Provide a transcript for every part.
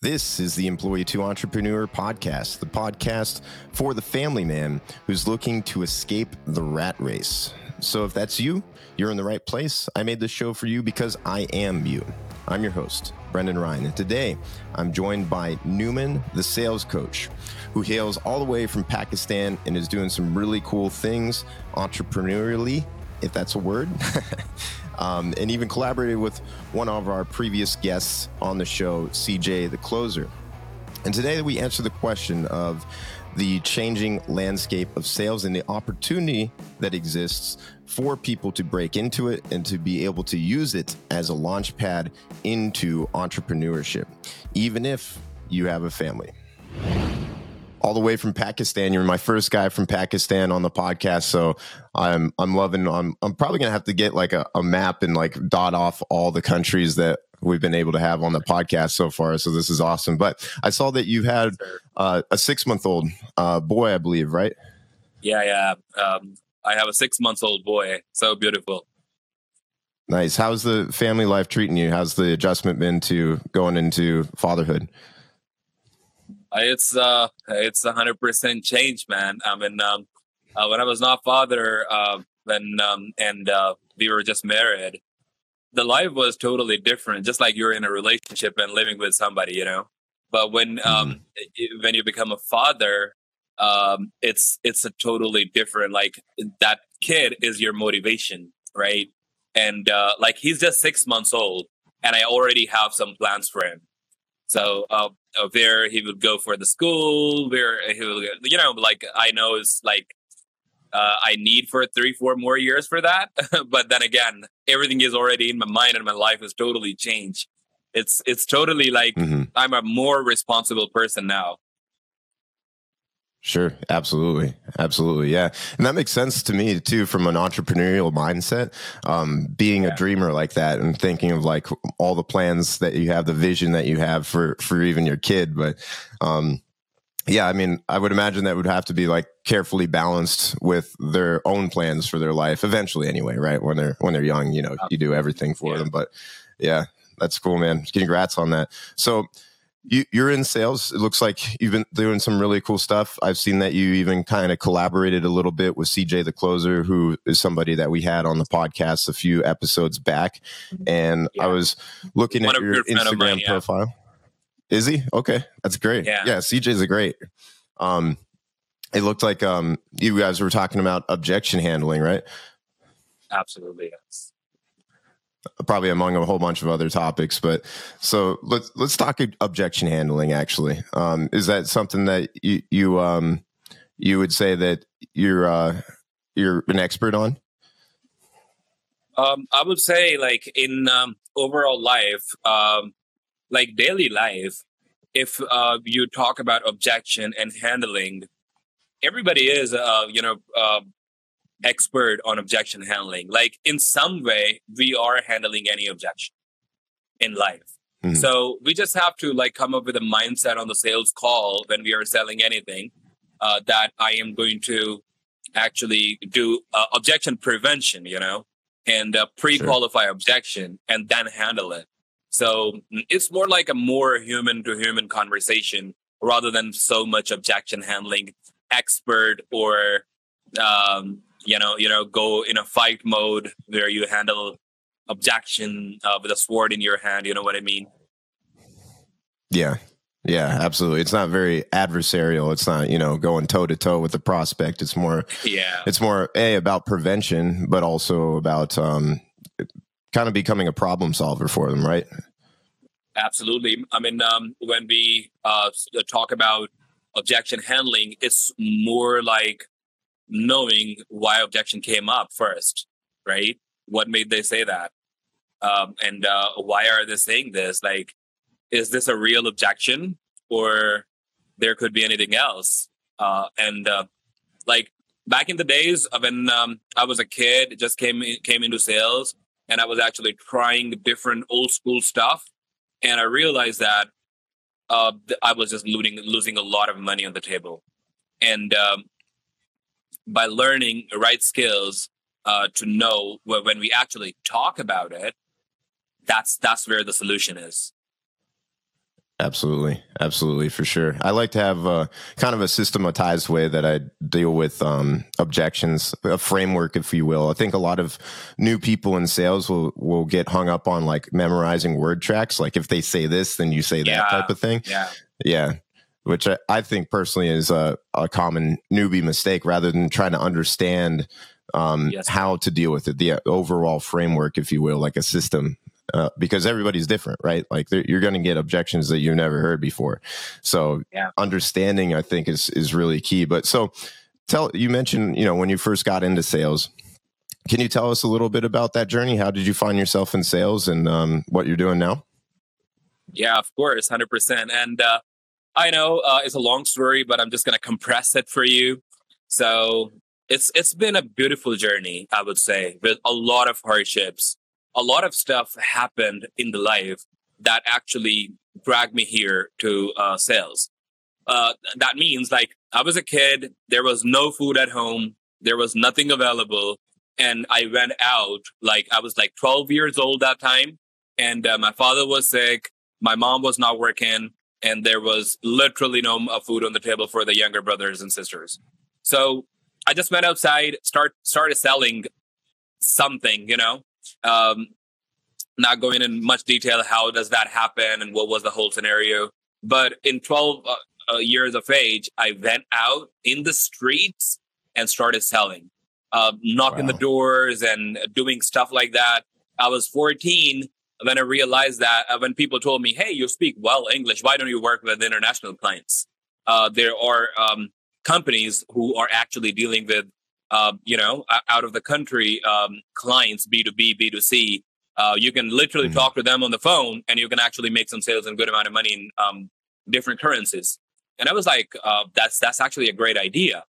This is the Employee to Entrepreneur podcast, the podcast for the family man who's looking to escape the rat race. So if that's you, you're in the right place. I made this show for you because I am you. I'm your host, Brendan Ryan, and today I'm joined by Nauman, the sales coach, who hails all the way from Pakistan and is doing some really cool things entrepreneurially, if that's a word. um, and even collaborated with one of our previous guests on the show, CJ the Closer. And today we answer the question of the changing landscape of sales and the opportunity that exists for people to break into it and to be able to use it as a launch pad into entrepreneurship, even if you have a family all the way from Pakistan. You're my first guy from Pakistan on the podcast, so I'm I'm loving. I'm I'm probably gonna have to get like a, a map and like dot off all the countries that we've been able to have on the podcast so far. So this is awesome. But I saw that you had uh, a six month old uh, boy, I believe, right? Yeah, yeah. Um, I have a six month old boy. So beautiful. Nice. How's the family life treating you? How's the adjustment been to going into fatherhood? It's uh, it's a hundred percent change, man. I mean, um, uh, when I was not father, uh, when um, and uh, we were just married, the life was totally different. Just like you're in a relationship and living with somebody, you know. But when um, mm-hmm. when you become a father, um, it's it's a totally different. Like that kid is your motivation, right? And uh, like he's just six months old, and I already have some plans for him. So uh, where he would go for the school, where he will, you know, like I know is like uh, I need for three, four more years for that. but then again, everything is already in my mind, and my life has totally changed. It's it's totally like mm-hmm. I'm a more responsible person now. Sure, absolutely, absolutely, yeah, and that makes sense to me too from an entrepreneurial mindset. Um, being yeah. a dreamer like that and thinking of like all the plans that you have, the vision that you have for for even your kid, but um, yeah, I mean, I would imagine that would have to be like carefully balanced with their own plans for their life eventually, anyway, right? When they're when they're young, you know, you do everything for yeah. them, but yeah, that's cool, man. Congrats on that. So you, are in sales. It looks like you've been doing some really cool stuff. I've seen that you even kind of collaborated a little bit with CJ the Closer, who is somebody that we had on the podcast a few episodes back. Mm-hmm. And yeah. I was looking One at your Instagram mine, yeah. profile. Is he? Okay. That's great. Yeah. Yeah. CJ's a great. Um, it looked like um, you guys were talking about objection handling, right? Absolutely. Yes probably among a whole bunch of other topics. But so let's let's talk objection handling. Actually, um, is that something that you you um, you would say that you're uh, you're an expert on? Um, I would say, like in um, overall life, um, like daily life, if uh, you talk about objection and handling, everybody is, uh, you know, uh, expert on objection handling. Like in some way, we are handling any objection in life. Mm-hmm. So we just have to like come up with a mindset on the sales call when we are selling anything uh, that I am going to actually do uh, objection prevention, you know, and uh, pre-qualify sure. objection and then handle it. So mm, it's more like a more human to human conversation rather than so much objection handling expert or um, you know you know go in a fight mode where you handle objection uh, with a sword in your hand you know what i mean? Yeah. Yeah absolutely. It's not very adversarial. It's not you know going toe to toe with the prospect. It's more yeah. it's more a about prevention but also about um kind of becoming a problem solver for them right? Absolutely. I mean um when we uh talk about objection handling it's more like knowing why objection came up first, right? What made they say that? Um, and uh, why are they saying this? Like, is this a real objection or there could be anything else? Uh, and uh, like back in the days when um, I was a kid, just came in, came into sales, and I was actually trying different old school stuff, and I realized that uh, I was just losing losing a lot of money on the table, and um, by learning the right skills uh, to know when we actually talk about it, that's that's where the solution is. Absolutely, absolutely, for sure. I like to have a, kind of a systematized way that I deal with um, objections, a framework, if you will. I think a lot of new people in sales will will get hung up on like memorizing word tracks. Like if they say this, then you say Yeah. that type of thing. Yeah. Yeah, which I, I think personally is a, a common newbie mistake, rather than trying to understand um, Yes. how to deal with it, the overall framework, if you will, like a system uh, because everybody's different, right? Like you're going to get objections that you've never heard before. So Yeah. understanding, I think, is is really key. But so tell you mentioned, you know, when you first got into sales, can you tell us a little bit about that journey? How did you find yourself in sales and um, what you're doing now? Yeah, of course, hundred percent. And uh, I know uh, it's a long story, but I'm just gonna compress it for you. So it's it's been a beautiful journey, I would say, with a lot of hardships. A lot of stuff happened in the life that actually dragged me here to uh, sales. Uh, that means like I was a kid, there was no food at home, there was nothing available, and I went out like I was like 12 years old that time, and uh, my father was sick my mom was not working and there was literally no uh, food on the table for the younger brothers and sisters. So i just went outside start started selling something you know? Um not going in much detail how does that happen and what was the whole scenario. But in 12 uh, uh, years of age i went out in the streets and started selling. Uh, knocking Wow. the doors and doing stuff like that. I was 14 then I realized that uh, when people told me, "Hey, you speak well English. Why don't you work with international clients?" Uh, there are um, companies who are actually dealing with, uh, you know, out of the country um, clients, B two B, B two C. Uh, you can literally Mhm. talk to them on the phone, and you can actually make some sales and good amount of money in um, different currencies. And I was like, uh, "That's that's actually a great idea."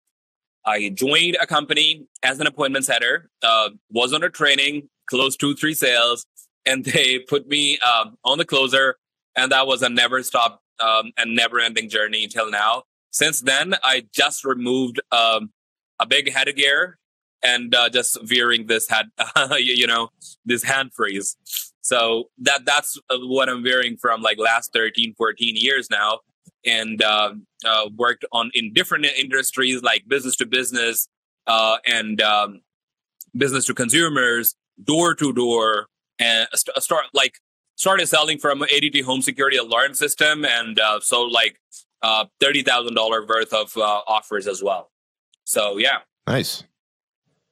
I joined a company as an appointment setter, uh, was under training, closed two, three sales, and they put me um, on the closer. And that was a never stop um, and never ending journey until now. Since then, I just removed um, a big headgear and uh, just veering this head, you know, this hands free. So that that's uh, what I'm wearing from like last 13, 14 years now. And uh, uh, worked on in different industries like business to business uh, and um, business to consumers, door to door, and st- start like started selling from ADT Home Security alarm system, and uh, so like uh, thirty thousand dollar worth of uh, offers as well. So yeah, Nice.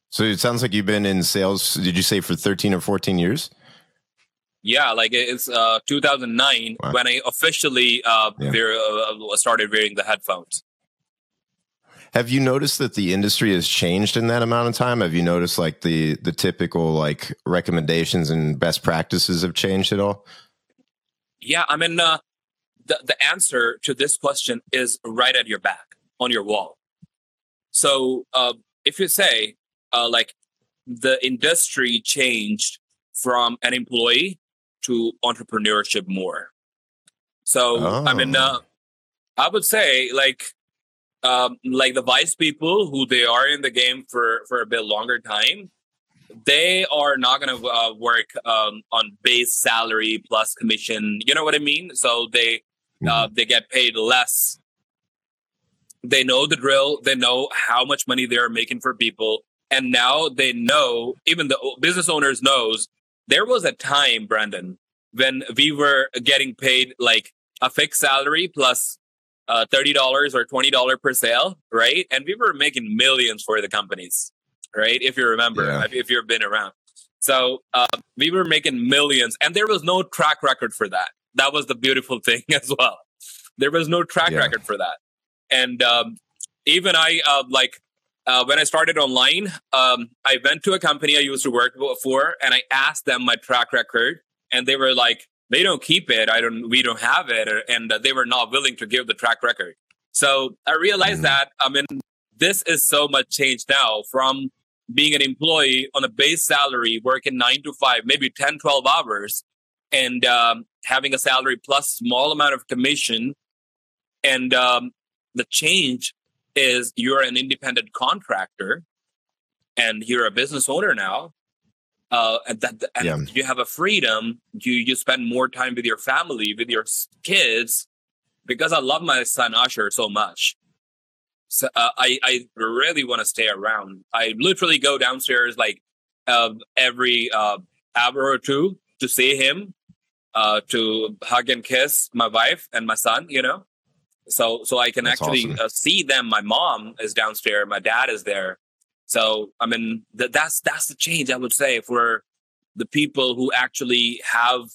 So it sounds like you've been in sales. Did you say for 13 or 14 years? yeah, like it's uh, 2009 Wow. when I officially uh, Yeah. uh, started wearing the headphones. Have you noticed that the industry has changed in that amount of time? Have you noticed like the the typical like recommendations and best practices have changed at all? Yeah, I mean, uh, the the answer to this question is right at your back on your wall. So, uh, if you say, uh, like, the industry changed from an employee to entrepreneurship more. So, I mean, uh, I would say, like, um, like the vice people who they are in the game for for a bit longer time, they are not going to uh, work um, on base salary plus commission. You know what I mean? So they uh, they get paid less. They know the drill. They know how much money they are making for people, and now they know. Even the business owners knows there was a time, Brandon, when we were getting paid like a fixed salary plus uh, thirty dollars or twenty dollar per sale, right? And we were making millions for the companies, right? If you remember, Yeah. if you've been around. So uh, we were making millions, and there was no track record for that. That was the beautiful thing as well. There was no track Yeah. record for that, and um, even I uh, like uh, when I started online, um, I went to a company I used to work for, and I asked them my track record, and they were like, "They don't keep it. I don't. We don't have it," and they were not willing to give the track record. So I realized Mhm. that I mean, this is so much change now from being an employee on a base salary, working nine to five, maybe 10, 12 hours, and um, having a salary plus small amount of commission. And um, the change is you're an independent contractor and you're a business owner now. Uh, and that and Yeah. you have a freedom. You you spend more time with your family, with your kids, because I love my son Usher so much. So uh, I I really want to stay around. I literally go downstairs like uh, every uh, hour or two to see him, uh, to hug and kiss my wife and my son. You know, so so I can That's actually awesome. uh, see them. My mom is downstairs. My dad is there. So I mean, th- that's that's the change I would say for the people who actually have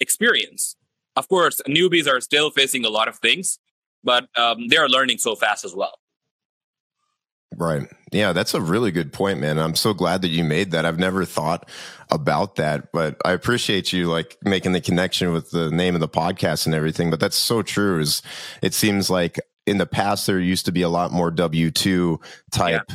experience. Of course, newbies are still facing a lot of things, but um, they are learning so fast as well. Right. Yeah, that's a really good point, man. I'm so glad that you made that. I've never thought about that, but I appreciate you like making the connection with the name of the podcast and everything. But that's so true. Is it seems like in the past there used to be a lot more W two type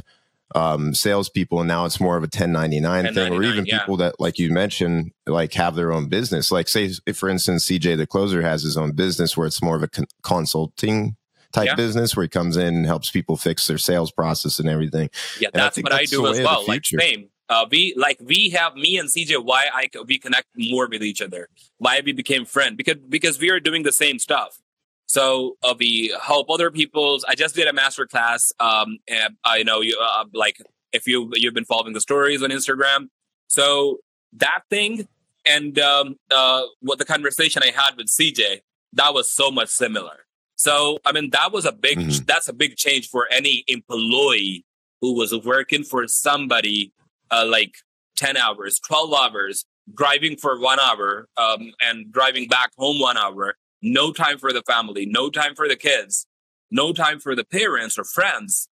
um salespeople, and now it's more of a 1099, thing, or even yeah. people that, like you mentioned, like have their own business. Like say, if for instance, CJ the closer has his own business where it's more of a con- consulting type Yeah. business where he comes in and helps people fix their sales process and everything. Yeah, And that's think what I that's the do as well. Like same. Uh, we like we have me and CJ. Why I we connect more with each other. Why we became friends because because we are doing the same stuff. So uh, we help other people's. I just did a master class. Um, and I know you uh, like if you you've been following the stories on Instagram. So that thing and um, uh, what the conversation I had with CJ that was so much similar. So I mean that was a big Mhm. that's a big change for any employee who was working for somebody uh, like 10 hours 12 hours driving for one hour um, and driving back home one hour no time for the family no time for the kids no time for the parents or friends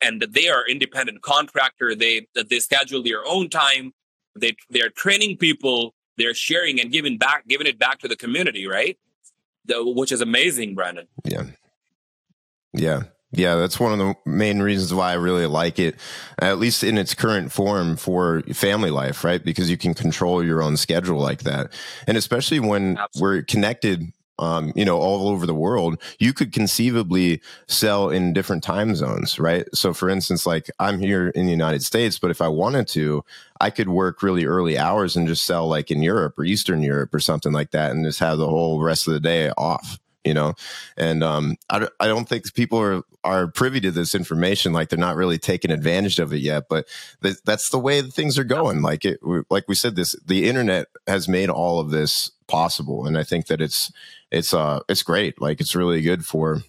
and they are independent contractor they that they schedule their own time they they're training people they're sharing and giving back giving it back to the community right the, which is amazing brandon Yeah. Yeah. Yeah, that's one of the main reasons why I really like it, at least in its current form for family life, right? Because you can control your own schedule like that. And especially when Absolutely. we're connected, um, you know, all over the world, you could conceivably sell in different time zones, right? So for instance, like I'm here in the United States, but if I wanted to, I could work really early hours and just sell like in Europe or Eastern Europe or something like that and just have the whole rest of the day off, you know? and um, I, don't- I don't think people are are privy to this information like they're not really taking advantage of it yet but th- that's the way things are going like it like we said this the internet has made all of this possible and i think that it's it's uh it's great like it's really good for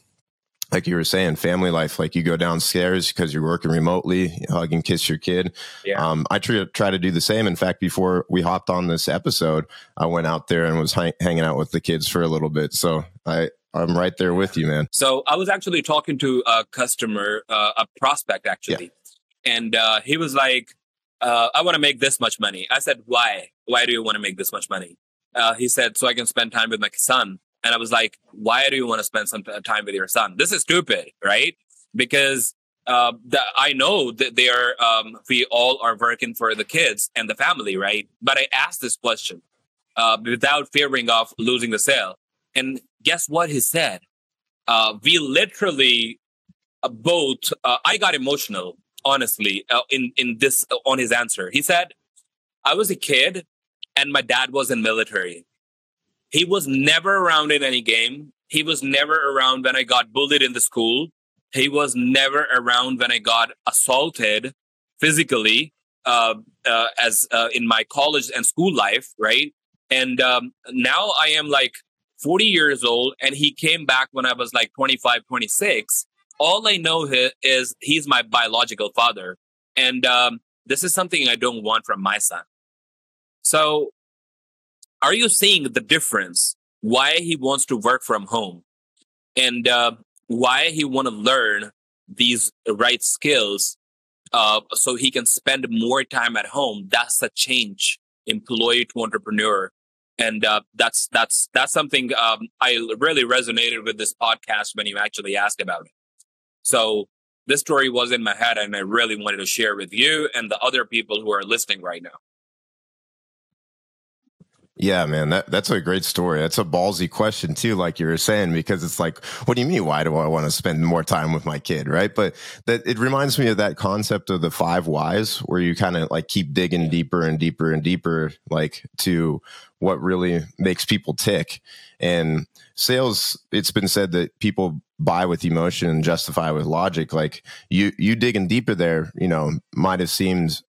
like you were saying family life like you go downstairs because you're working remotely you hug and kiss your kid Yeah. um, i try, try to do the same in fact before we hopped on this episode i went out there and was hang- hanging out with the kids for a little bit so i i'm right there with you man So I was actually talking to a customer, uh, a prospect actually, and uh, he was like, uh, "I want to make this much money." I said, "Why? Why do you want to make this much money?" Uh, he said, "So I can spend time with my son." And I was like, "Why do you want to spend some time with your son? This is stupid, right? Because uh, the, I know that they are. Um, we all are working for the kids and the family, right? But I asked this question uh, without fearing of losing the sale, and guess what he said? uh, we literally uh, both uh, i got emotional honestly uh, in in this on his answer he said i was a kid and my dad was in military he was never around in any game he was never around when i got bullied in the school he was never around when i got assaulted physically uh, uh, as uh, in my college and school life right and um, now i am like 40 years old and he came back when I was like 25, 26. All I know hi- is he's my biological father. And um, this is something I don't want from my son. So, are you seeing the difference? Why he wants to work from home and uh, why he want to learn these right skills uh, so he can spend more time at home? That's the change, employee to entrepreneur and uh, that's that's that's something um, I really resonated with this podcast when you actually asked about it. So this story was in my head, and I really wanted to share with you and the other people who are listening right now. Yeah, man, that, that's a great story. That's a ballsy question too, like you were saying, because it's like, what do you mean? Why do I want to spend more time with my kid? Right. But that it reminds me of that concept of the five whys where you kind of like keep digging deeper and deeper and deeper, like to what really makes people tick. And sales, it's been said that people buy with emotion and justify with logic. Like you, you digging deeper there, you know, might have seemed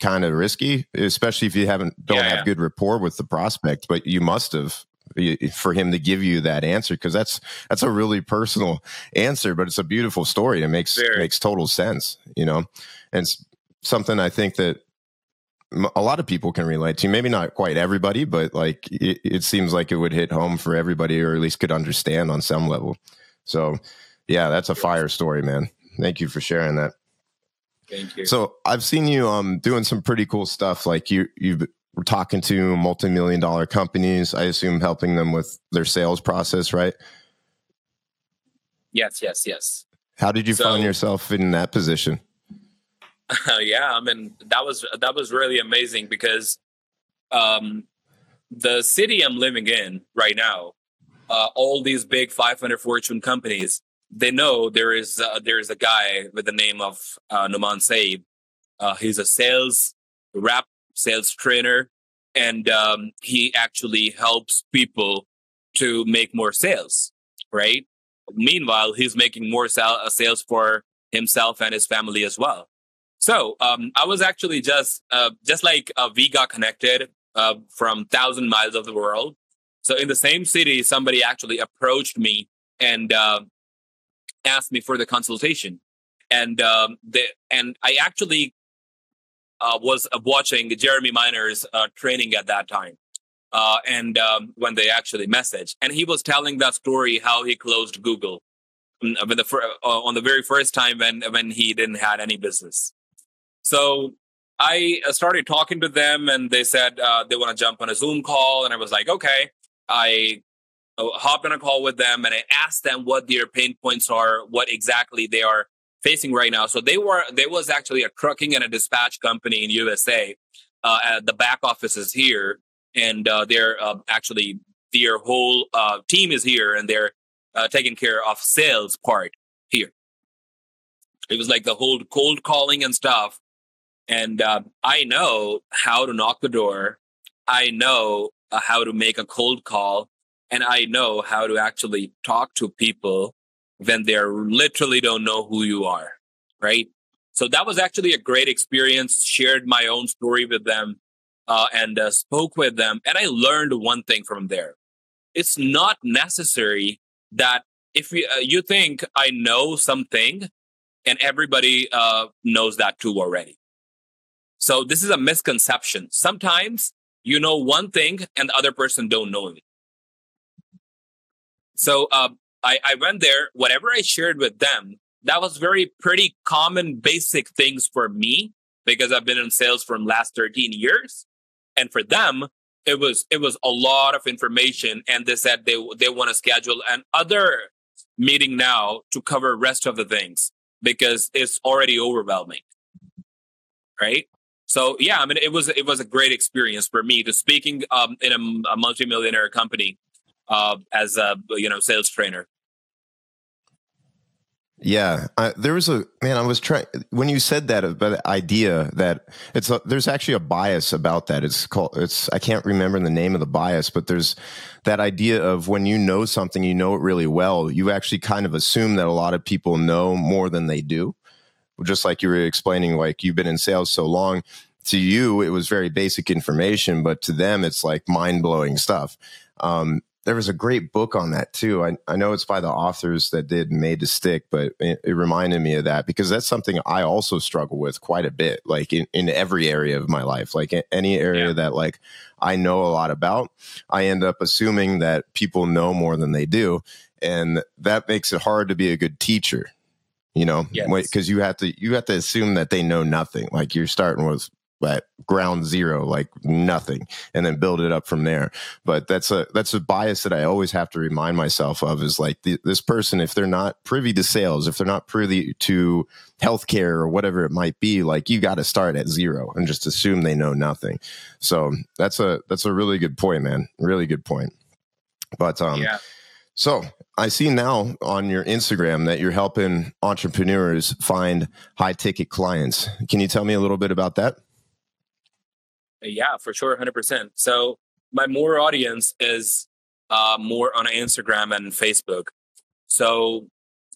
kind of risky, especially if you haven't don't yeah, have yeah. good rapport with the prospect. But you must have for him to give you that answer because that's that's a really personal answer, but it's a beautiful story. It makes Very. makes total sense, you know, and it's something I think that a lot of people can relate to. Maybe not quite everybody, but like it, it seems like it would hit home for everybody, or at least could understand on some level. So, yeah, that's a fire story, man. Thank you for sharing that. Thank you. So I've seen you um doing some pretty cool stuff. Like you you were talking to multi-million dollar companies. I assume helping them with their sales process, right? Yes, yes, yes. How did you so, find yourself in that position? Uh, yeah, I mean that was that was really amazing because um the city I'm living in right now, uh, all these big 500 Fortune companies, they know there is uh, there is a guy with the name of uh, Nauman Saib. Uh, he's a sales rep, sales trainer, and um, he actually helps people to make more sales. Right. Meanwhile, he's making more sal- uh, sales for himself and his family as well. So um, I was actually just uh, just like uh, we got connected uh, from thousand miles of the world. So in the same city, somebody actually approached me and uh, asked me for the consultation, and um, the and I actually uh, was uh, watching Jeremy Miner's uh, training at that time, uh, and um, when they actually messaged, and he was telling that story how he closed Google when the uh, on the very first time when when he didn't had any business. So I uh, started talking to them, and they said they want to jump on a Zoom call, and I was like, okay. I uh, hopped on a call with them and I asked them what their pain points are, what exactly they are facing right now. So they were there was actually a trucking and a dispatch company in USA. Uh, the back office is here, and uh, they're uh, actually their whole uh, team is here, and they're uh, taking care of sales part here. It was like the whole cold calling and stuff. And uh, I know how to knock the door. I know how to make a cold call and I know how to actually talk to people when they literally don't know who you are, right? So that was actually a great experience. Shared my own story with them uh, and uh, spoke with them, and I learned one thing from there. It's not necessary that if you, uh, you think I know something, and everybody uh, knows that too already. So this is a misconception. Sometimes you know one thing and the other person don't know it. So uh, I, I went there. Whatever I shared with them, that was very pretty common, basic things for me because I've been in sales for last 13 years. And for them, it was it was a lot of information. And they said they they want to schedule an other meeting now to cover rest of the things because it's already overwhelming. Right. So yeah, I mean, it was it was a great experience for me to speaking um, in a, a multimillionaire company uh, as a you know sales trainer. Yeah, I, there was a man. I was trying when you said that about idea that it's a, there's actually a bias about that. It's called it's I can't remember the name of the bias, but there's that idea of when you know something, you know it really well. You actually kind of assume that a lot of people know more than they do. Just like you were explaining, like you've been in sales so long, to you it was very basic information, but to them it's like mind blowing stuff. Um, there was a great book on that too. I, I know it's by the authors that did Made to Stick, but it, it, reminded me of that because that's something I also struggle with quite a bit, like in, in every area of my life, like any area yeah. that like I know a lot about, I end up assuming that people know more than they do. And that makes it hard to be a good teacher, you know, because yes. you have to, you have to assume that they know nothing. Like you're starting with at ground zero, like nothing, and then build it up from there. But that's a that's a bias that I always have to remind myself of is like the, this person, if they're not privy to sales, if they're not privy to healthcare or whatever it might be, like you got to start at zero and just assume they know nothing. So that's a that's a really good point, man. Really good point. But um, yeah. So I see now on your Instagram that you're helping entrepreneurs find high ticket clients. Can you tell me a little bit about that? Yeah, for sure, hundred percent. So my more audience is uh, more on Instagram and Facebook. So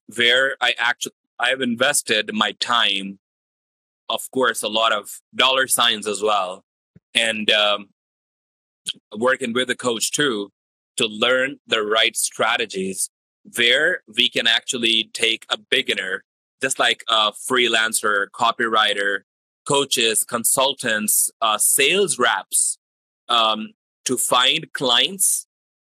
there, I actually I have invested my time, of course, a lot of dollar signs as well, and um, working with a coach too to learn the right strategies where we can actually take a beginner, just like a freelancer, copywriter, coaches, consultants, uh, sales reps, um, to find clients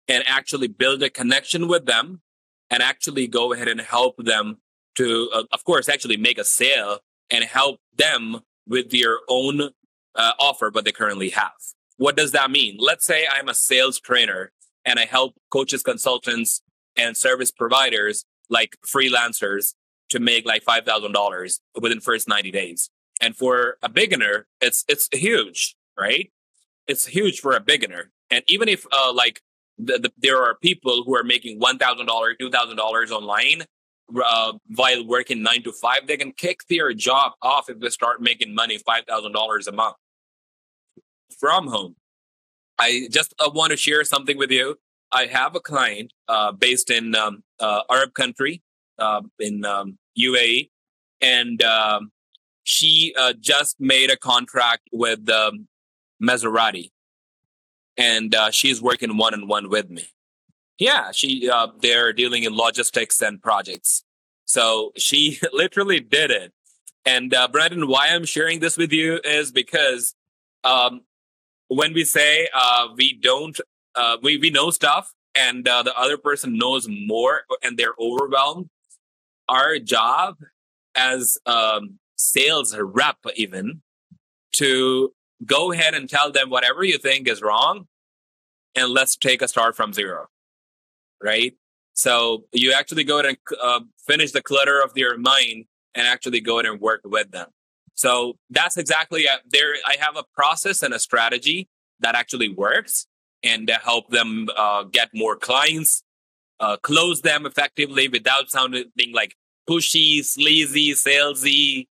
and actually build a connection with them and actually go ahead and help them to, uh, of course, actually make a sale and help them with their own uh, offer, but they currently have. What does that mean? Let's say I'm a sales trainer and I help coaches, consultants, and service providers like freelancers to make like five thousand dollars within first ninety days. And for a beginner, it's it's huge, right? It's huge for a beginner. And even if uh, like the, the, there are people who are making one thousand dollars, two thousand dollars online uh, while working nine to five, they can kick their job off if they start making money five thousand dollars a month from home. I just uh, want to share something with you. I have a client uh, based in um, uh, Arab country uh, in um, UAE, and um, she uh, just made a contract with um, Maserati, and uh, she's working one on one with me. Yeah, she uh, they're dealing in logistics and projects, so she literally did it. And Brandon, why I'm sharing this with you is because um, when we say uh, we don't uh, we, we know stuff and uh, the other person knows more and they're overwhelmed our job as um, sales rep even to go ahead and tell them whatever you think is wrong and let's take a start from zero right so you actually go and uh, finish the clutter of your mind and actually go and work with them so that's exactly uh, there. I have a process and a strategy that actually works and help them uh, get more clients, uh, close them effectively without sounding like pushy, sleazy, salesy,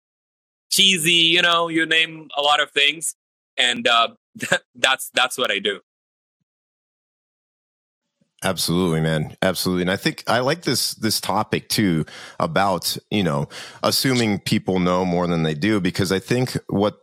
cheesy. You know, you name a lot of things, and uh, that's that's what I do. Absolutely, man. Absolutely. And I think I like this this topic too about, you know, assuming people know more than they do because I think what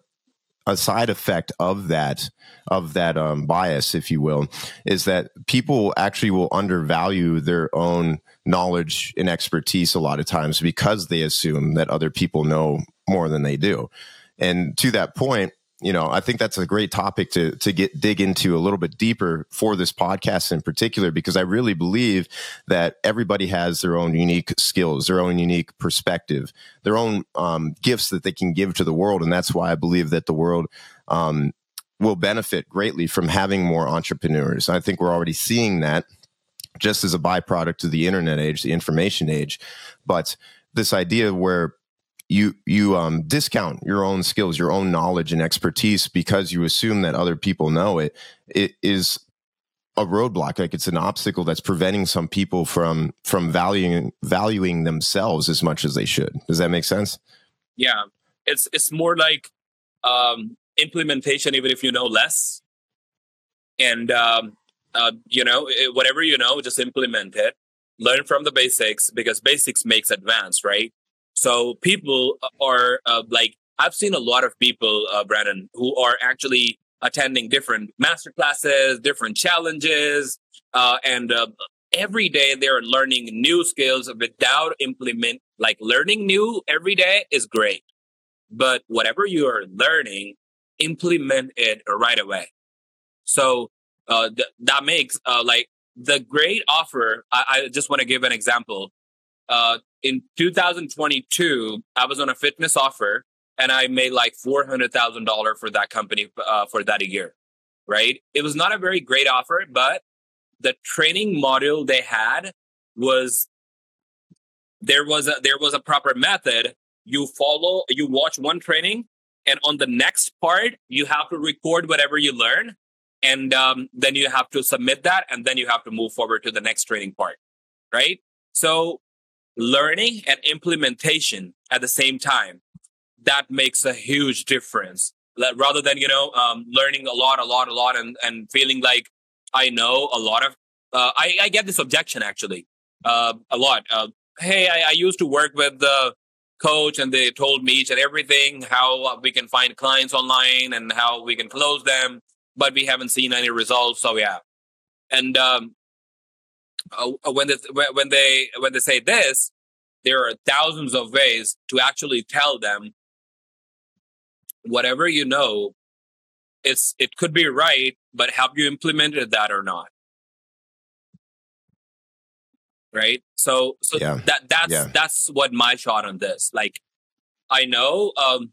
a side effect of that of that um, bias, if you will, is that people actually will undervalue their own knowledge and expertise a lot of times because they assume that other people know more than they do. And to that point, you know, I think that's a great topic to to get dig into a little bit deeper for this podcast in particular because I really believe that everybody has their own unique skills, their own unique perspective, their own um, gifts that they can give to the world, and that's why I believe that the world um, will benefit greatly from having more entrepreneurs. I think we're already seeing that just as a byproduct of the internet age, the information age, but this idea where you you um, discount your own skills, your own knowledge and expertise because you assume that other people know it. It is a roadblock, like it's an obstacle that's preventing some people from from valuing valuing themselves as much as they should. Does that make sense? Yeah, it's it's more like um, implementation, even if you know less, and um, uh, you know whatever you know, just implement it. Learn from the basics because basics makes advance, right? So people are uh, like, I've seen a lot of people, uh, Brandon, who are actually attending different master classes, different challenges, uh, and uh, every day they're learning new skills without implement. Like learning new every day is great, but whatever you are learning, implement it right away. So uh, th- that makes uh, like the great offer. I, I just want to give an example. Uh, in 2022, I was on a fitness offer and I made like four hundred thousand dollar for that company uh, for that a year. Right? It was not a very great offer, but the training module they had was there was a there was a proper method. You follow, you watch one training, and on the next part, you have to record whatever you learn, and um, then you have to submit that, and then you have to move forward to the next training part. Right? So learning and implementation at the same time. That makes a huge difference. Rather than you know um, learning a lot a lot a lot and, and feeling like i know a lot of uh, I, I get this objection actually uh, a lot. Uh, hey I, I, used to work with the coach and they told me each and everything how we can find clients online and how we can close them but we haven't seen any results so yeah. And um, uh, uh, when they when they when they say this, there are thousands of ways to actually tell them whatever you know. It's it could be right, but have you implemented that or not? Right. So so yeah. that that's yeah. that's what my shot on this. Like, I know um,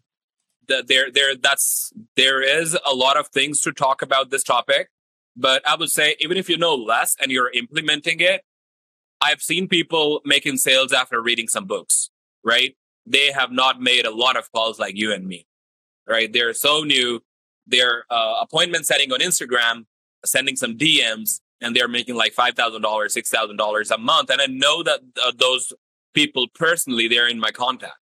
that there there that's there is a lot of things to talk about this topic but I would say, even if you know less and you're implementing it, I've seen people making sales after reading some books, right? They have not made a lot of calls like you and me, right? They're so new. They're uh, appointment setting on Instagram, sending some DMs, and they're making like $5,000, $6,000 a month. And I know that uh, those people personally, they're in my contact,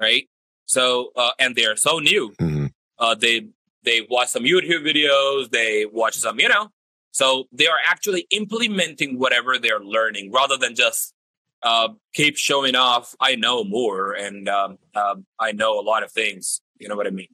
right? So, uh, and they're so new. Mm-hmm. Uh, they they watch some YouTube videos, they watch some, you know. So they are actually implementing whatever they're learning rather than just uh, keep showing off. I know more and um, uh, I know a lot of things. You know what I mean?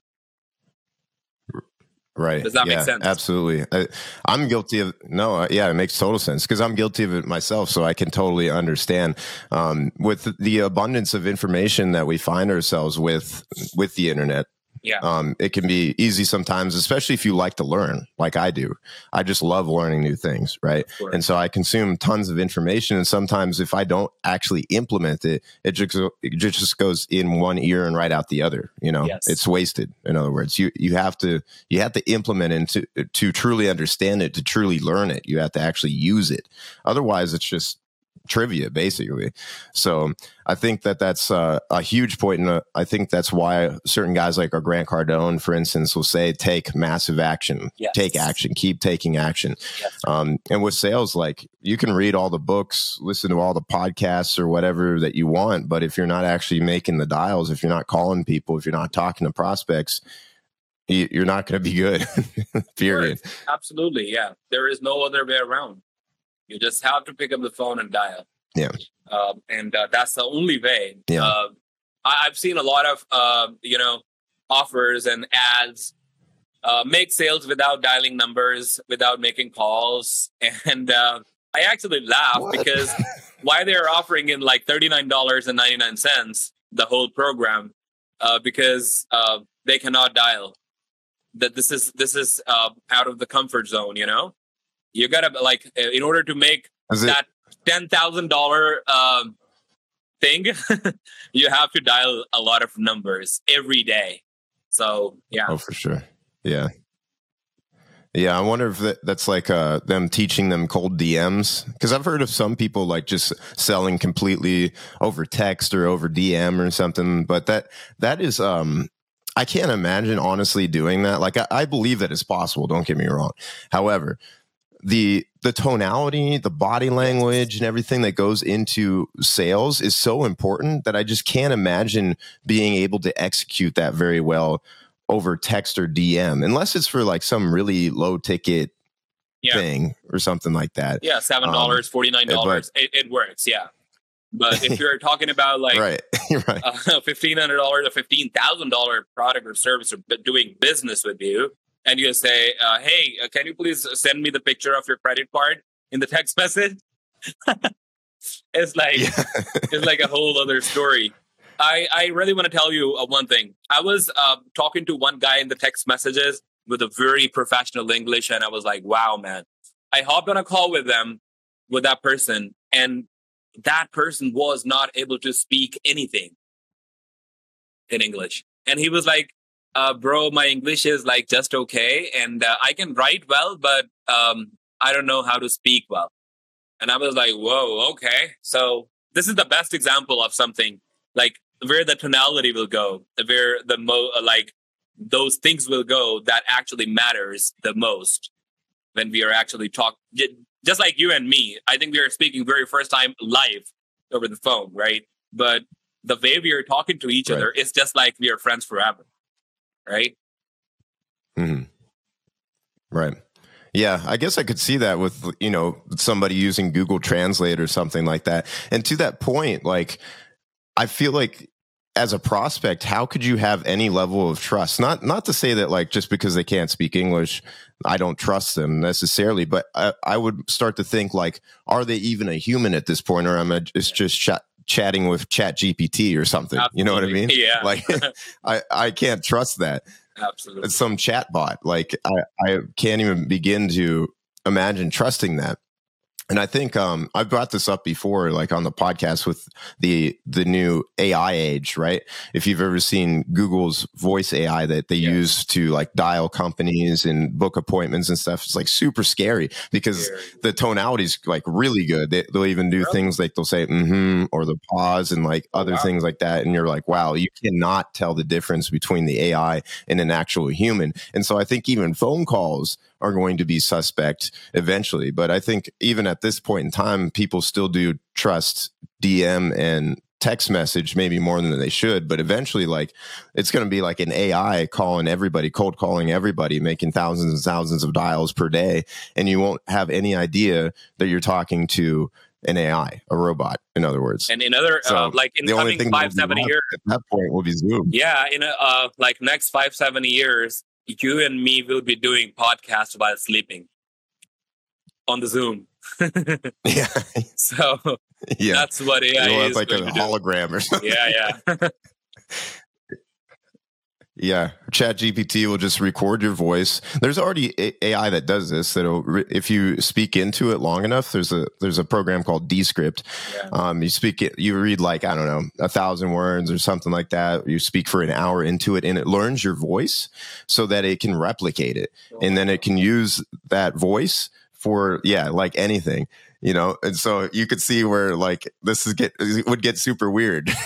Right. Does that yeah, make sense? Absolutely. I, am guilty of no. Uh, yeah, it makes total sense because I'm guilty of it myself. So I can totally understand. Um, with the abundance of information that we find ourselves with with the internet, yeah. Um, it can be easy sometimes, especially if you like to learn, like I do. I just love learning new things, right? And so I consume tons of information, and sometimes if I don't actually implement it, it just it just goes in one ear and right out the other. You know, yes. it's wasted. In other words, you you have to you have to implement it to to truly understand it, to truly learn it. You have to actually use it. Otherwise, it's just trivia basically. So i think that that's uh, a huge point and uh, i think that's why certain guys like our grant cardone for instance will say take massive action. Yes. take action. Keep taking action. Yes. um, and with sales like you can read all the books listen to all the podcasts or whatever that you want but if you're not actually making the dials if you're not calling people if you're not talking to prospects you're not going to be good period. Absolutely yeah. There is no other way around you just have to pick up the phone and dial. Yeah. Um, and uh, that's the only way. Yeah. Uh, I, have seen a lot of, uh, you know, offers and ads uh, make sales without dialing numbers, without making calls. And uh, I actually laugh what? because why they're offering in like $39.99, the whole program, uh, because they cannot dial. That this is this is out of the comfort zone, you know you gotta like uh, in order to make that ten thousand dollar um, thing, you have to dial a lot of numbers every day. So yeah. Oh, for sure. Yeah. Yeah, I wonder if that, that's like uh, them teaching them cold DMs because I've heard of some people like just selling completely over text or over DM or something. But that that is, um, I can't imagine honestly doing that. Like I, I believe that it's possible. Don't get me wrong. However, the the tonality, the body language, and everything that goes into sales is so important that I just can't imagine being able to execute that very well over text or DM, unless it's for like some really low ticket yeah. thing or something like that. Yeah, seven dollars, um, forty nine dollars. It, it, works. Yeah, but if you're talking about like right, right. Fifteen hundred dollars or fifteen thousand dollar product or service or doing business with you, and you say, uh, "Hey, uh, can you please send me the picture of your credit card in the text message?" it's like yeah. it's like a whole other story. I I really want to tell you uh, one thing. I was uh, talking to one guy in the text messages with a very professional English, and I was like, "Wow, man!" I hopped on a call with them with that person, and that person was not able to speak anything in English. and he was like, uh, "Bro, my English is like just okay, and uh, I can write well, but um, I don't know how to speak well." And I was like, "Whoa, okay." So this is the best example of something like where the tonality will go, where the mo like those things will go that actually matters the most when we are actually talk just like you and me i think we are speaking very first time live over the phone right but the way we are talking to each right. other is just like we are friends forever right mm-hmm. right yeah, I guess I could see that with you know somebody using Google Translate or something like that. And to that point, like I feel like as a prospect, how could you have any level of trust? Not not to say that like just because they can't speak English, I don't trust them necessarily, but I, I would start to think like, are they even a human at this point, or am I just just ch- chatting with Chat GPT or something? Absolutely. You know what I mean? Yeah. Like, I I can't trust that. Absolutely. It's some chat bot. Like I I can't even begin to imagine trusting that and I think um, I've brought this up before, like on the podcast with the the new AI age, right? If you've ever seen Google's voice AI that they yeah. use to like dial companies and book appointments and stuff, it's like super scary because scary. the tonality is like really good. They, will even do really? things like they'll say mm "hmm" or the pause and like other wow. things like that, and you're like, wow, you cannot tell the difference between the AI and an actual human. And so I think even phone calls are going to be suspect eventually. But I think even at this point in time, people still do trust DM and text message maybe more than they should. But eventually like it's going to be like an ai calling everybody cold calling everybody making thousands and thousands of dials per day. And you won't have any idea that you're talking to an ai a robot in other words. And in other so uh, like in the coming five seven years at that point will be zoom. Yeah in a, uh, like next five seven years you and me will be doing podcasts while sleeping on the Zoom. yeah. So yeah. that's what AI You'll is. like a hologram or something. Yeah, yeah. Yeah, Chat GPT will just record your voice. There's already AI that does this. That'll if you speak into it long enough. There's a there's a program called Descript. Yeah. Um, you speak it, you read like I don't know a thousand words or something like that. You speak for an hour into it, and it learns your voice so that it can replicate it, oh. and then it can use that voice for yeah like anything you know? And so you could see where like this is get would get super weird.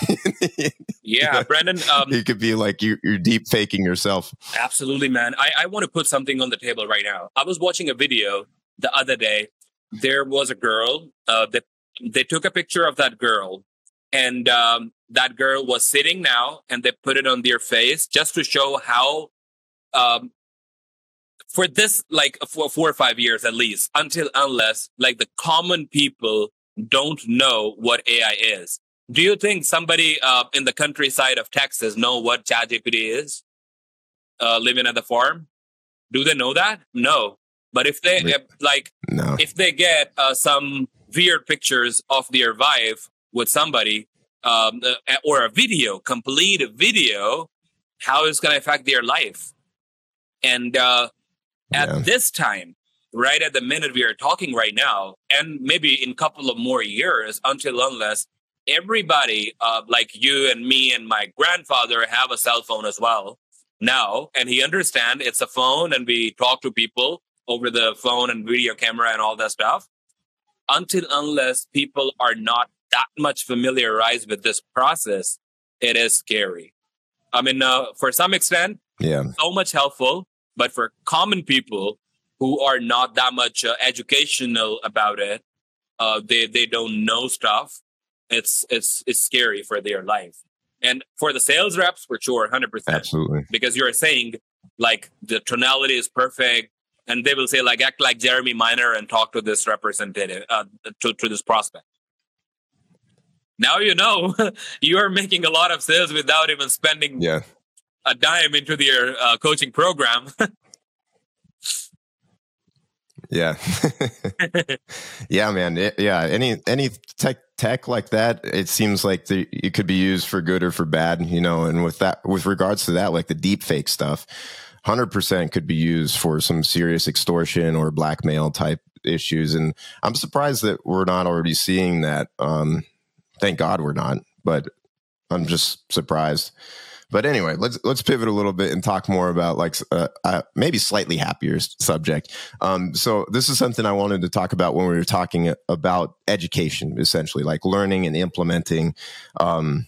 Yeah brandon um, you could be like you, you're deep faking yourself. Absolutely man. I, I want to put something on the table right now. I was watching a video the other day. There was a girl uh, that they took a picture of that girl and um, that girl was sitting now and they put it on their face just to show how um, for this like for four or five years at least until unless like the common people don't know what ai is. Do you think somebody uh, in the countryside of texas know what ChatGPT is? Uh, living at the farm? Do they know that? No. But if they uh, like no. if they get uh, some weird pictures of their wife with somebody um, uh, or a video complete video how is going to affect their life? And uh, at yeah. this time, right at the minute we are talking right now, and maybe in a couple of more years, until unless everybody uh, like you and me and my grandfather have a cell phone as well now, and he understand it's a phone, and we talk to people over the phone and video camera and all that stuff. Until unless people are not that much familiarized with this process, it is scary. I mean, uh, for some extent, yeah, so much helpful. But for common people who are not that much uh, educational about it, uh, they they don't know stuff. It's it's it's scary for their life. And for the sales reps, for sure, hundred percent, absolutely, because you're saying like the tonality is perfect, and they will say like act like Jeremy Miner and talk to this representative uh, to to this prospect. Now you know you are making a lot of sales without even spending yeah a dime into their uh, coaching program. yeah, yeah, man. It, yeah, any any tech tech like that, it seems like the, it could be used for good or for bad. You know, and with that, with regards to that, like the deep fake stuff. 100% could be used for some serious extortion or blackmail type issues. And I'm surprised that we're not already seeing that. Um, thank God we're not, but I'm just surprised But anyway, let's let's pivot a little bit and talk more about like uh, uh, maybe slightly happier subject. Um, so this is something I wanted to talk about when we were talking about education, essentially, like learning and implementing um,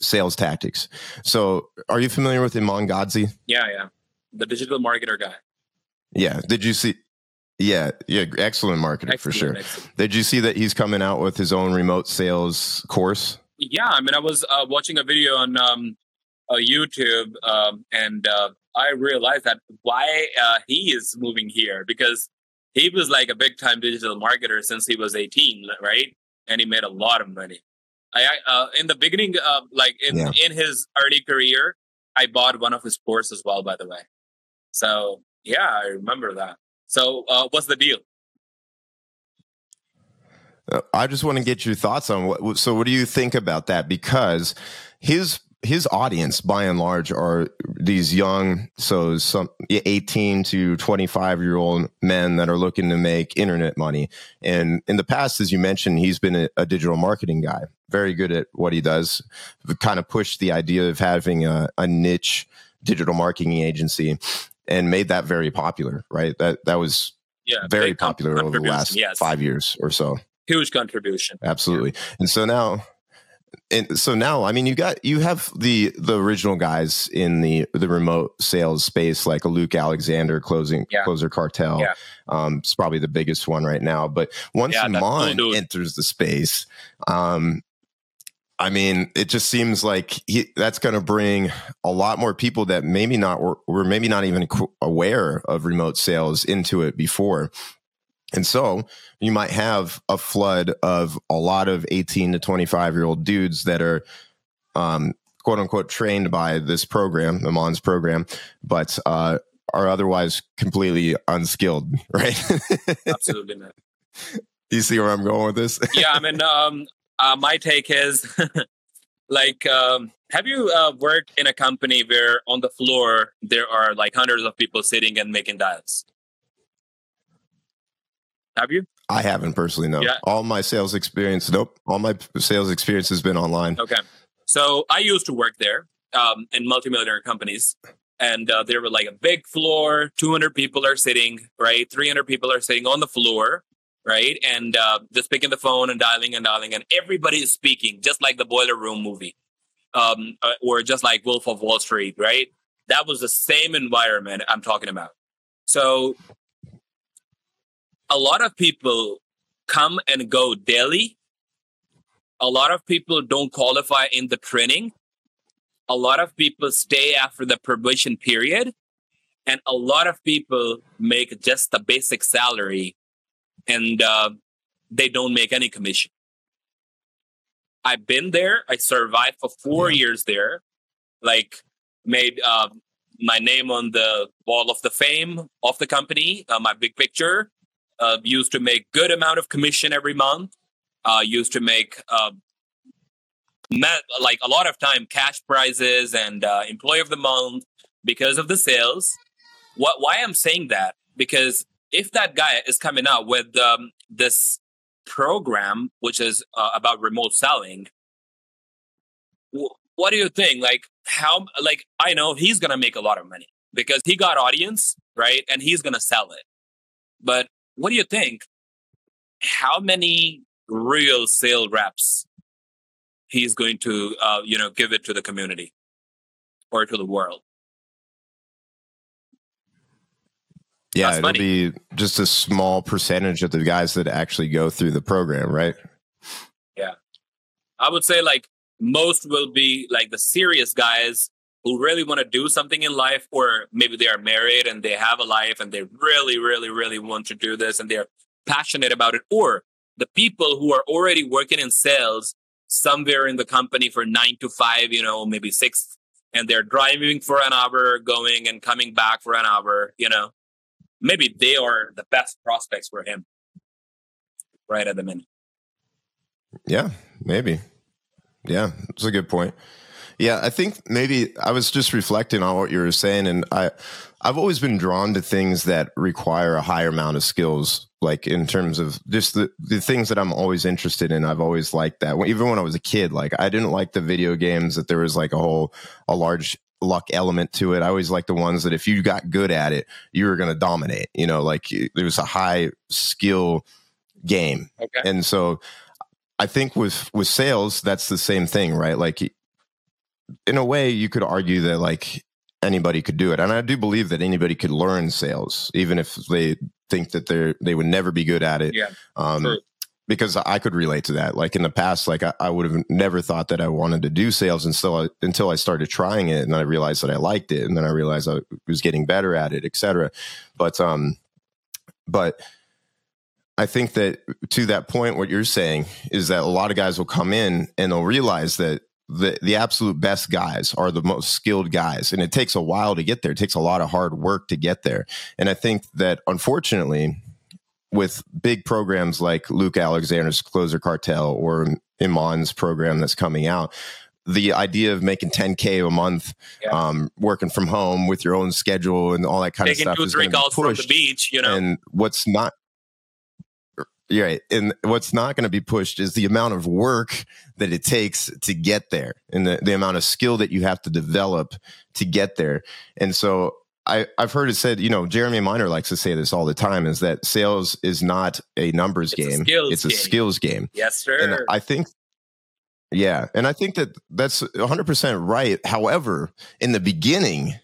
sales tactics. So, are you familiar with Iman Gadzhi? Yeah, yeah, the digital marketer guy. Yeah. Did you see? Yeah, yeah, excellent marketer excellent, for sure. Excellent. Did you see that he's coming out with his own remote sales course? Yeah, I mean, I was uh, watching a video on um, uh, YouTube, um, and uh, I realized that why uh, he is moving here because he was like a big time digital marketer since he was 18, right? And he made a lot of money. I uh, in the beginning, uh, like in yeah. in his early career, I bought one of his courses as well. By the way, so yeah, I remember that. So, uh, what's the deal? I just want to get your thoughts on what. So, what do you think about that? Because his his audience, by and large, are these young, so some eighteen to twenty five year old men that are looking to make internet money. And in the past, as you mentioned, he's been a, a digital marketing guy, very good at what he does. Kind of pushed the idea of having a, a niche digital marketing agency and made that very popular, right? That that was yeah, very popular over the last yes. five years or so. Huge contribution. Absolutely. Yeah. And so now and so now i mean you got you have the the original guys in the the remote sales space like a luke alexander closing yeah. closer cartel yeah. um it's probably the biggest one right now but once yeah, Iman cool enters the space um I mean, it just seems like he, that's going to bring a lot more people that maybe not were, were maybe not even aware of remote sales into it before. And so you might have a flood of a lot of 18 to 25 year old dudes that are, um, quote unquote, trained by this program, the Iman's program, but, uh, are otherwise completely unskilled, right? Absolutely not. You see where I'm going with this? yeah, I mean, um, uh, my take is like um, have you uh, worked in a company where on the floor there are like hundreds of people sitting and making dials have you i haven't personally no yeah. all my sales experience nope all my sales experience has been online okay so i used to work there um, in multimillionaire companies and uh, there were like a big floor 200 people are sitting right 300 people are sitting on the floor right? And uh, just picking the phone and dialing and dialing, and everybody is speaking, just like the Boiler Room movie, um, uh, or just like Wolf of Wall Street, right? That was the same environment I'm talking about. So, a lot of people come and go daily. A lot of people don't qualify in the training. A lot of people stay after the probation period. And a lot of people make just the basic salary and uh, they don't make any commission. I've been there. I survived for four yeah. years there. Like made uh, my name on the wall of the fame of the company. Uh, my big picture. Uh, used to make good amount of commission every month. Uh, used to make uh, met, like a lot of time cash prizes and uh, employee of the month because of the sales. What? Why I'm saying that? Because if that guy is coming out with um, this program, which is uh, about remote selling, what do you think? Like, how, like, I know he's to make a lot of money because he got audience, right? And he's to sell it. But what do you think? How many real sale reps he's going to, uh, you know, give it to the community or to the world? Yeah, it'll be just a small percentage of the guys that actually go through the program, right? Yeah. I would say like most will be like the serious guys who really want to do something in life, or maybe they are married and they have a life and they really, really, really want to do this and they're passionate about it, or the people who are already working in sales somewhere in the company for nine to five, you know, maybe six, and they're driving for an hour, going and coming back for an hour, you know maybe they are the best prospects for him right at the minute. Yeah, maybe. Yeah, it's a good point. Yeah, I think maybe I was just reflecting on what you were saying, and I, I've always been drawn to things that require a higher amount of skills, like in terms of just the, the things that I'm always interested in. I've always liked that. Even when I was a kid, like I didn't like the video games that there was like a whole, a large luck element to it. I always like the ones that if you got good at it, you were going to dominate, you know, like it was a high skill game. Okay. And so I think with, with sales, that's the same thing, right? Like in a way, you could argue that like anybody could do it, and I do believe that anybody could learn sales, even if they think that they're they would never be good at it. Yeah. Um, Because I could relate to that. Like in the past, like I, I, would have never thought that I wanted to do sales until I, until I started trying it, and then I realized that I liked it, and then I realized I was getting better at it, etc. But um, but I think that to that point, what you're saying is that a lot of guys will come in and they'll realize that the the absolute best guys are the most skilled guys. And it takes a while to get there. It takes a lot of hard work to get there. And i think that unfortunately with big programs like luke alexander's closer cartel or iman's program that's coming out the idea of making 10k a month yeah. um, working from home with your own schedule and all that kind Taking of stuff two, is three calls from the beach you know. And what's not right. And what's not going to be pushed is the amount of work that it takes to get there and the, the amount of skill that you have to develop to get there. And so I, I've heard it said, you know, Jeremy Miner likes to say this all the time is that sales is not a numbers it's game. A it's game. a skills game. Yes, sir. And I think yeah. And I think that that's 100% right. However, in the beginning,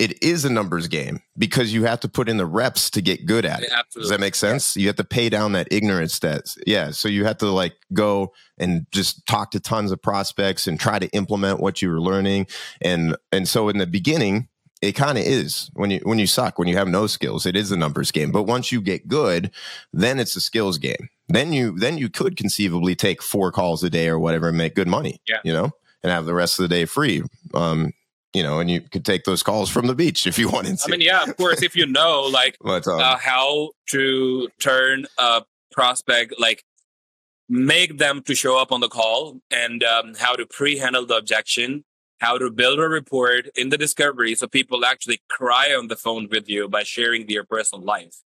it is a numbers game because you have to put in the reps to get good at it. Does that make sense? You have to pay down that ignorance debt. Yeah. So you have to like go and just talk to tons of prospects and try to implement what you were learning. And and so in the beginning, it kind of is when you when you suck, when you have no skills, it is a numbers game. But once you get good, then it's a skills game. Then you then you could conceivably take four calls a day or whatever and make good money. Yeah. You know? And have the rest of the day free. Um, you know, and you could take those calls from the beach if you wanted to. I mean, yeah, of course, if you know like but, um, uh, how to turn a prospect, like make them to show up on the call and um, how to pre-handle the objection, how to build a report in the discovery so people actually cry on the phone with you by sharing their personal life.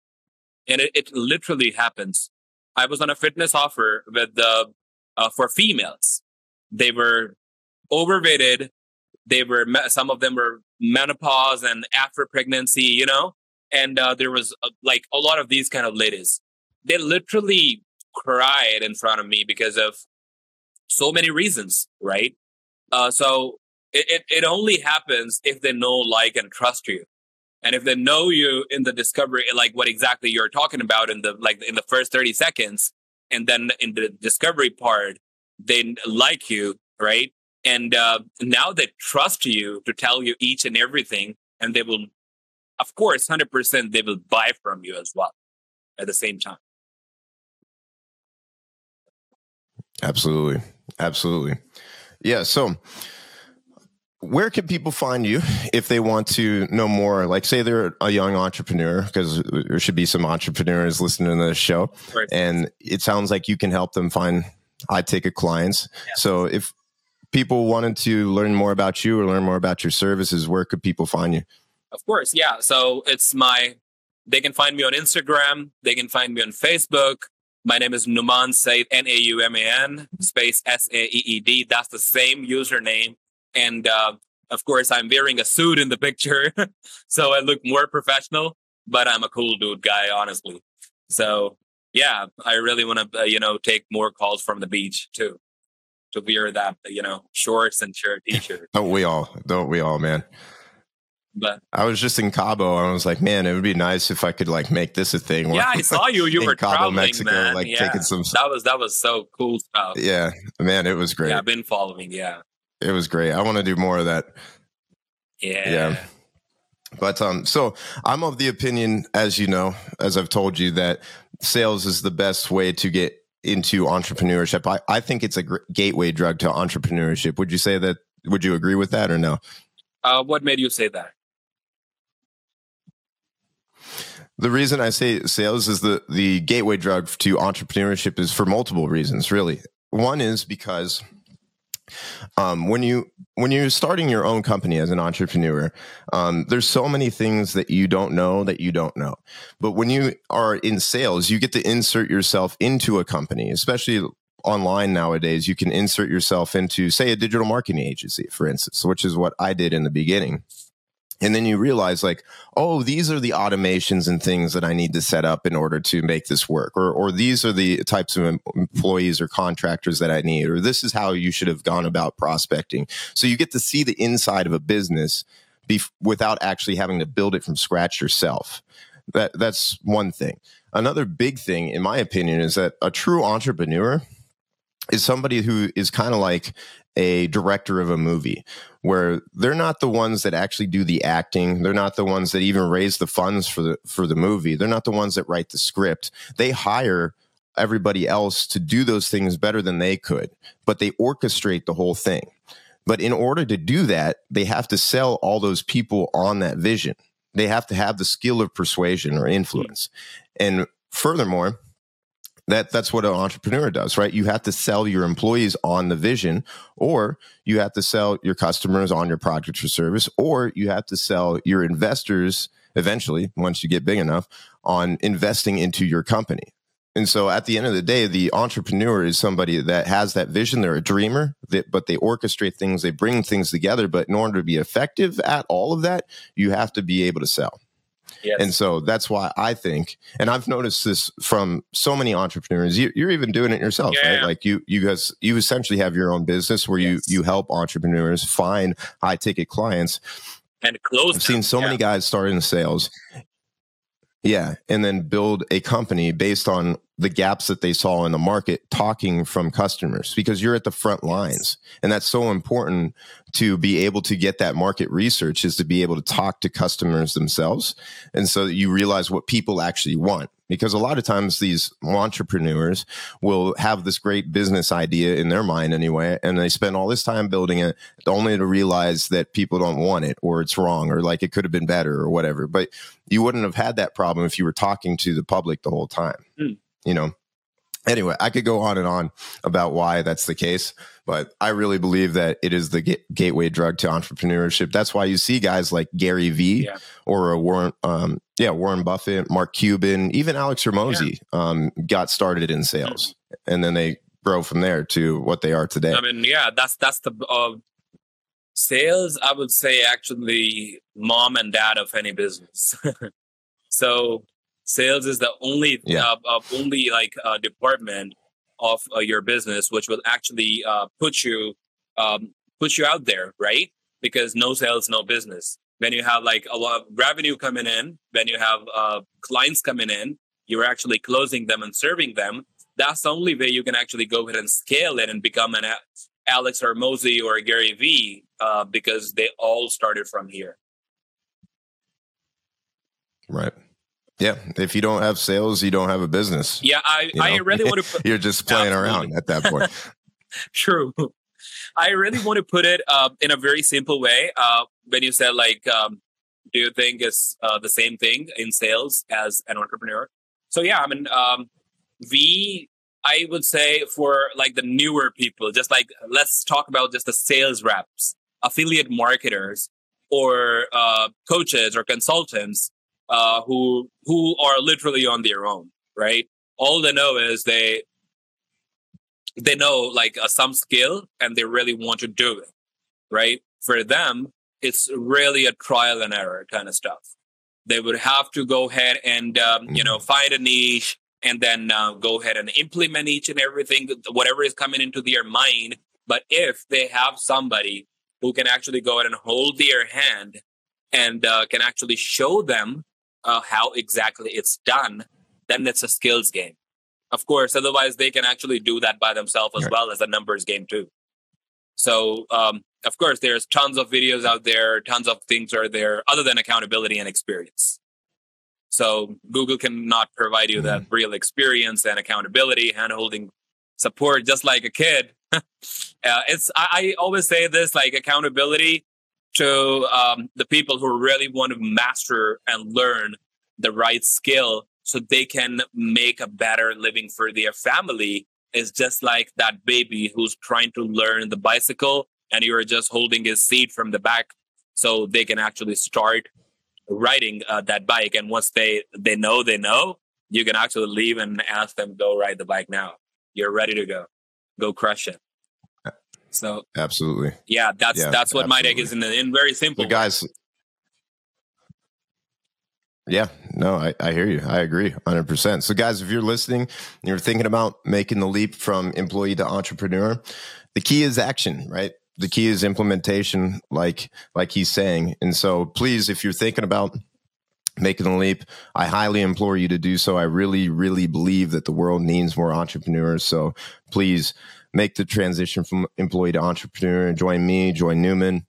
And it, it literally happens. I was on a fitness offer with the, uh, for females. They were overweighted they were some of them were menopause and after pregnancy you know? And uh, there was uh, like a lot of these kind of ladies. They literally cried in front of me because of so many reasons right? Uh, so it, it, it only happens if they know like and trust you. And if they know you in the discovery like what exactly you're talking about in the like in the first 30 seconds and then in the discovery part they like you right and uh, now they trust you to tell you each and everything, and they will, of course, 100% they will buy from you as well at the same time. Absolutely. Absolutely. Yeah. So, where can people find you if they want to know more? Like, say they're a young entrepreneur, because there should be some entrepreneurs listening to this show, right. and it sounds like you can help them find high ticket clients. Yeah. So, if people wanted to learn more about you or learn more about your services, where could people find you? Of course, yeah. So it's my, they can find me on Instagram. They can find me on Facebook. My name is Nauman Saeed, N A U M A N, space S A E E D. That's the same username. And uh, of course, I'm wearing a suit in the picture. so I look more professional, but I'm a cool dude guy, honestly. So yeah, I really want to, uh, you know, take more calls from the beach too to wear that, you know, shorts and shirt, t-shirt. don't we all? Don't we all, man? But I was just in Cabo. and I was like, man, it would be nice if I could like make this a thing. Yeah, I saw you. You were Cabo, Mexico, man. like yeah. taking some. That was that was so cool stuff. Yeah, man, it was great. Yeah, I've been following. Yeah, it was great. I want to do more of that. Yeah. Yeah. But um, so I'm of the opinion, as you know, as I've told you, that sales is the best way to get into entrepreneurship. I, I think it's a gr- gateway drug to entrepreneurship. Would you say that? Would you agree with that or no? Uh, what made you say that? The reason I say sales is the, the gateway drug to entrepreneurship is for multiple reasons, really. One is because Um, when you when you're starting your own company as an entrepreneur, um, there's so many things that you don't know that you don't know. But when you are in sales, you get to insert yourself into a company, especially online nowadays. You can insert yourself into, say, a digital marketing agency, for instance, which is what I did in the beginning and then you realize like oh these are the automations and things that i need to set up in order to make this work or or these are the types of employees or contractors that i need or this is how you should have gone about prospecting. So you get to see the inside of a business without actually having to build it from scratch yourself. That that's one thing. Another big thing in my opinion is that a true entrepreneur is somebody who is kind of like a director of a movie where they're not the ones that actually do the acting. They're not the ones that even raise the funds for the for the movie. They're not the ones that write the script. They hire everybody else to do those things better than they could but they orchestrate the whole thing. But in order to do that they have to sell all those people on that vision. They have to have the skill of persuasion or influence. And furthermore that that's what an entrepreneur does right? You have to sell your employees on the vision or you have to sell your customers on your product or service or you have to sell your investors eventually once you get big enough on investing into your company. And so at the end of the day the entrepreneur is somebody that has that vision. They're a dreamer but they orchestrate things they bring things together. But in order to be effective at all of that you have to be able to sell Yes. And so that's why I think, and I've noticed this from so many entrepreneurs. You, are even doing it yourself, yeah. right? Like you, you guys, you essentially have your own business where yes. you you help entrepreneurs find high ticket clients and close. I've them. seen so yeah. many guys start in sales, yeah, and then build a company based on the gaps that they saw in the market talking from customers because you're at the front lines. And that's so important to be able to get that market research is to be able to talk to customers themselves. And so you realize what people actually want because a lot of times these entrepreneurs will have this great business idea in their mind anyway and they spend all this time building it only to realize that people don't want it or it's wrong or like it could have been better or whatever. But you wouldn't have had that problem if you were talking to the public the whole time. Mm you know, anyway, I could go on and on about why that's the case, but I really believe that it is the gateway drug to entrepreneurship. That's why you see guys like Gary Vee yeah. or a Warren, um, yeah, Warren Buffett, Mark Cuban, even Alex Hormozi yeah. um, got started in sales, mm-hmm. and then they grow from there to what they are today. I mean, yeah, that's that's the uh, sales. I would say actually mom and dad of any business. so sales is the only yeah. uh, uh, only like uh, department of uh, your business which will actually uh, put you um, put you out there right? Because no sales no business. When you have like a lot of revenue coming in when you have uh, clients coming in you're actually closing them and serving them that's the only way you can actually go ahead and scale it and become an alex Hormozi or gary vee because they all started from here. Right yeah, if you don't have sales, you don't have a business. Yeah, I, you know? I really want to. Put, You're just playing around at that point. True. I really want to put it uh, in a very simple way. Uh, when you said like, um, do you think it's uh, the same thing in sales as an entrepreneur? So yeah, I mean, um, we, I would say for like the newer people, just like let's talk about just the sales reps, affiliate marketers, or uh, coaches or consultants uh, who who are literally on their own, right? All they know is they they know like uh, some skill and they really want to do it, right? For them, it's really a trial and error kind of stuff. They would have to go ahead and um, you know mm-hmm. find a niche and then uh, go ahead and implement each and everything, whatever is coming into their mind. But if they have somebody who can actually go ahead and hold their hand and uh, can actually show them uh, how exactly it's done, then it's a skills game. Of course, otherwise they can actually do that by themselves as right. well as a numbers game too. So, um, of course, there's tons of videos out there, tons of things are there other than accountability and experience. So Google cannot provide you mm-hmm. that real experience and accountability, handholding support, just like a kid. uh, it's I, I always say this like accountability to um, the people who really want to master and learn the right skill so they can make a better living for their family is just like that baby who's trying to learn the bicycle and you're just holding his seat from the back so they can actually start riding uh, that bike. And once they they know they know you can actually leave and ask them go ride the bike now. You're ready to go. Go crush it so absolutely yeah that's Yeah, that's what my take is in, the in very simple guys, yeah, no, I, I hear you. I agree 100%. So, guys, if you're listening and you're thinking about making the leap from employee to entrepreneur, the key is action, right? The key is implementation, like like he's saying. And so, please, if you're thinking about making the leap, I highly implore you to do so. I really, really believe that the world needs more entrepreneurs. So, please make the transition from employee to entrepreneur. Join me, join Nauman.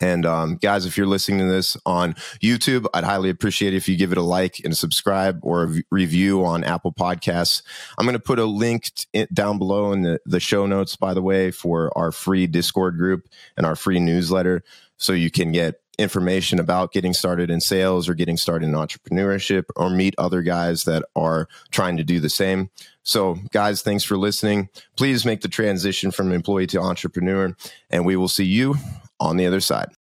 And um, guys, if you're listening to this on YouTube, I'd highly appreciate it if you give it a like and subscribe or a v- review on Apple Podcasts. I'm going to put a link t- down below in the, the show notes, by the way, for our free Discord group and our free newsletter. So you can get information about getting started in sales or getting started in entrepreneurship or meet other guys that are trying to do the same. So, guys, thanks for listening. Please make the transition from employee to entrepreneur, and we will see you on the other side.